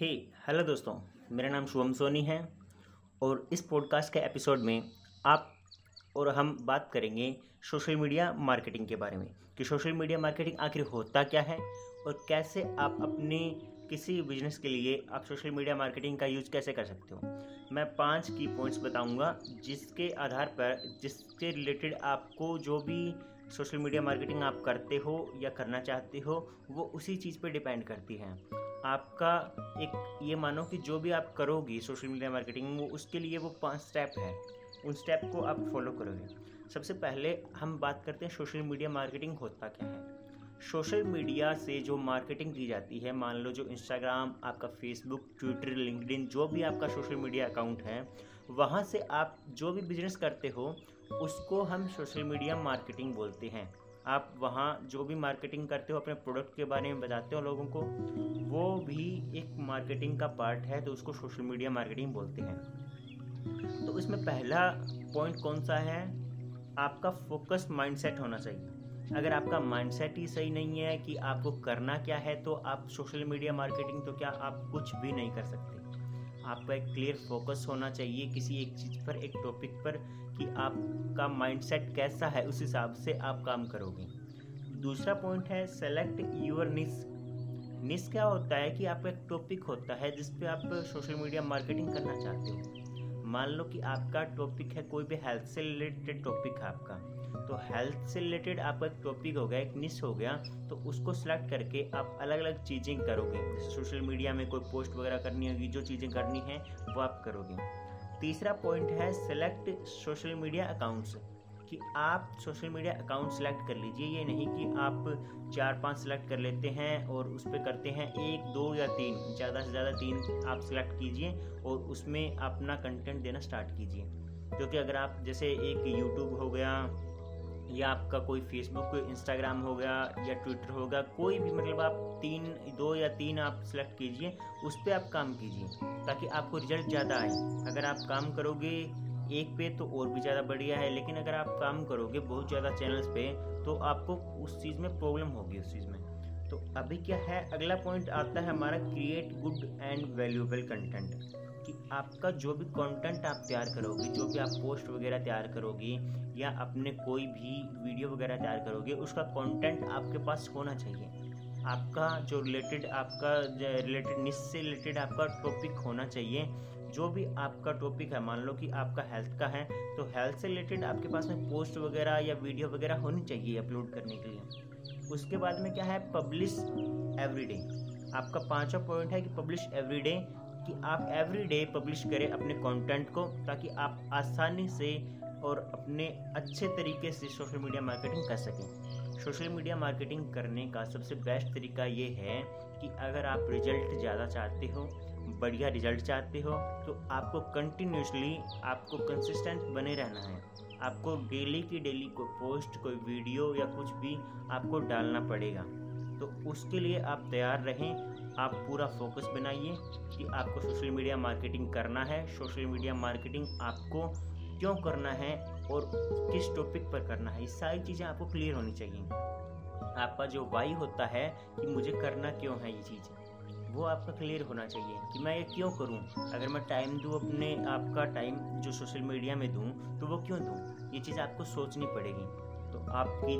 हे hello दोस्तों, मेरा नाम शुभम सोनी है और इस पॉडकास्ट के एपिसोड में आप और हम बात करेंगे सोशल मीडिया मार्केटिंग के बारे में कि सोशल मीडिया मार्केटिंग आखिर होता क्या है और कैसे आप अपने किसी बिज़नेस के लिए आप सोशल मीडिया मार्केटिंग का यूज़ कैसे कर सकते हो। मैं पाँच की पॉइंट्स बताऊँगा जिसके आधार पर, जिसके रिलेटेड आपको जो भी सोशल मीडिया मार्केटिंग आप करते हो या करना चाहते हो, वो उसी चीज़ पे डिपेंड करती है। आपका एक ये मानो कि जो भी आप करोगी सोशल मीडिया मार्केटिंग, वो उसके लिए वो पाँच स्टेप है। उन स्टेप को आप फॉलो करोगे। सबसे पहले हम बात करते हैं सोशल मीडिया मार्केटिंग होता क्या है। सोशल मीडिया से जो मार्केटिंग की जाती है, मान लो जो इंस्टाग्राम, आपका फेसबुक, ट्विटर लिंकडिन जो भी आपका सोशल मीडिया अकाउंट है, वहाँ से आप जो भी बिज़नेस करते हो उसको हम सोशल मीडिया मार्केटिंग बोलते हैं। आप वहाँ जो भी मार्केटिंग करते हो, अपने प्रोडक्ट के बारे में बताते हो लोगों को, वो भी एक मार्केटिंग का पार्ट है तो उसको सोशल मीडिया मार्केटिंग बोलते हैं। तो इसमें पहला पॉइंट कौन सा है? आपका फोकस माइंडसेट होना चाहिए। अगर आपका माइंडसेट ही सही नहीं है कि आपको करना क्या है तो आप सोशल मीडिया मार्केटिंग तो क्या आप कुछ भी नहीं कर सकते। आपका एक क्लियर फोकस होना चाहिए किसी एक चीज़ पर, एक टॉपिक पर कि आपका माइंडसेट कैसा है, उस हिसाब से आप काम करोगे। दूसरा पॉइंट है सेलेक्ट यूर निस निस क्या होता है कि आपका एक टॉपिक होता है जिस पे आप सोशल मीडिया मार्केटिंग करना चाहते हो। मान लो कि आपका टॉपिक है कोई भी हेल्थ से रिलेटेड टॉपिक है आपका तो हेल्थ से रिलेटेड आपका एक टॉपिक हो गया, एक निश हो गया तो उसको सेलेक्ट करके आप अलग अलग चीज़ें करोगे। सोशल मीडिया में कोई पोस्ट वगैरह करनी होगी, जो चीज़ें करनी है, वो आप करोगे। तीसरा पॉइंट है सेलेक्ट सोशल मीडिया अकाउंट्स कि आप सोशल मीडिया अकाउंट सेलेक्ट कर लीजिए, ये नहीं कि आप चार पाँच सेलेक्ट कर लेते हैं और उस पर करते हैं एक, दो या तीन, ज़्यादा से ज़्यादा तीन आप सेलेक्ट कीजिए और उसमें अपना कंटेंट देना स्टार्ट कीजिए। क्योंकि अगर आप, जैसे एक यूट्यूब हो गया या आपका कोई फेसबुक इंस्टाग्राम हो गया या ट्विटर होगा कोई भी मतलब आप तीन, दो या तीन आप सेलेक्ट कीजिए, उस पर आप काम कीजिए ताकि आपको रिज़ल्ट ज़्यादा आए। अगर आप काम करोगे एक पे तो और भी ज़्यादा बढ़िया है, लेकिन अगर आप काम करोगे बहुत ज़्यादा चैनल्स पे तो आपको उस चीज़ में प्रॉब्लम होगी उस चीज़ में। तो अभी क्या है, अगला पॉइंट आता है हमारा create good and valuable content कि आपका जो भी कंटेंट आप तैयार करोगे, जो भी आप पोस्ट वगैरह तैयार करोगे, या अपने कोई भी वीडियो वगैरह तैयार करोगे, उसका कंटेंट आपके पास होना चाहिए। आपका जो रिलेटेड आपका रिलेटेड निस से रिलेटेड आपका टॉपिक होना चाहिए। जो भी आपका टॉपिक है, मान लो कि आपका हेल्थ का है तो हेल्थ से रिलेटेड आपके पास में पोस्ट वगैरह या वीडियो वगैरह होनी चाहिए अपलोड करने के लिए। उसके बाद में क्या है? पब्लिश एवरीडे आपका पाँचवा पॉइंट है कि पब्लिश एवरीडे कि आप एवरी डे पब्लिश करें अपने कंटेंट को, ताकि आप आसानी से और अपने अच्छे तरीके से सोशल मीडिया मार्केटिंग कर सकें। सोशल मीडिया मार्केटिंग करने का सबसे बेस्ट तरीका ये है कि अगर आप रिज़ल्ट ज़्यादा चाहते हो बढ़िया रिज़ल्ट चाहते हो तो आपको कंटिन्यूसली आपको कंसिस्टेंट बने रहना है। आपको डेली की डेली कोई पोस्ट कोई वीडियो या कुछ भी आपको डालना पड़ेगा। तो उसके लिए आप तैयार रहें, आप पूरा फोकस बनाइए कि आपको सोशल मीडिया मार्केटिंग करना है। सोशल मीडिया मार्केटिंग आपको क्यों करना है और किस टॉपिक पर करना है, ये सारी चीज़ें आपको क्लियर होनी चाहिए। आपका जो वाई होता है कि मुझे करना क्यों है ये चीज़। वो आपका क्लियर होना चाहिए कि मैं ये क्यों करूँ? अगर मैं टाइम दूँ अपने, आपका टाइम जो सोशल मीडिया में दूँ तो वो क्यों दूँ? ये चीज़ आपको सोचनी पड़ेगी। तो आपकी